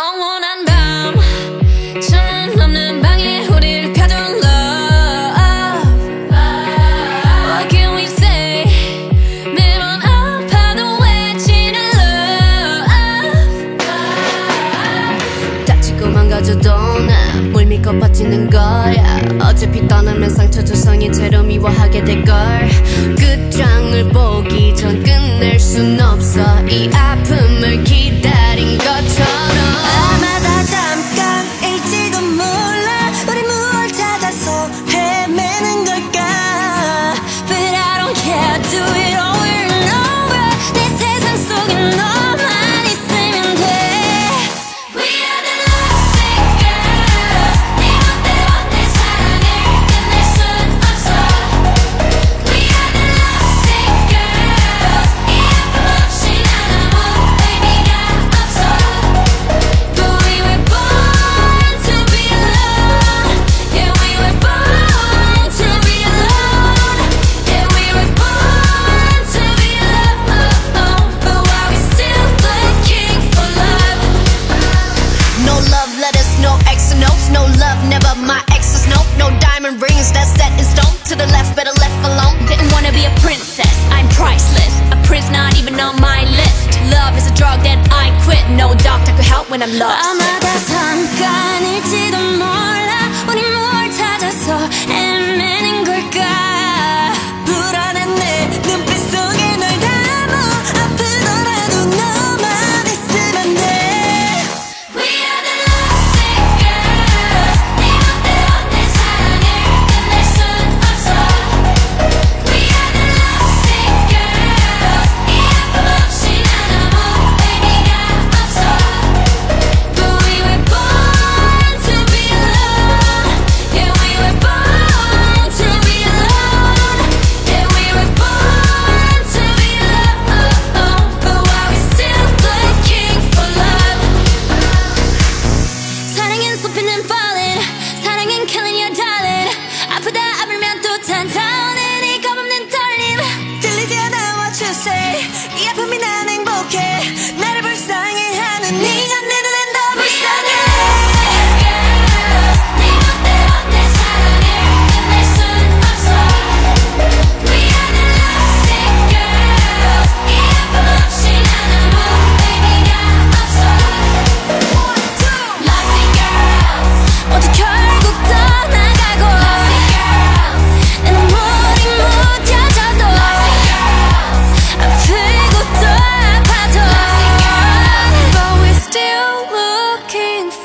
영원한 밤. 천없는 방에 우릴 펴준 love What can we say? 매번 아파도 외치는 love. 다치고 망가져도 나뭘 믿고 버티는 거야. 어차피 떠나면 상처 조성이 채로 미워하게 될걸. 그 to the left, better left alone. Didn't wanna be a princess, I'm priceless. A prince not even on my list. Love is a drug that I quit. No doctor could help when I'm lost. I'm a say, yeah, put me now.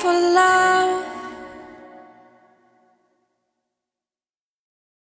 for life.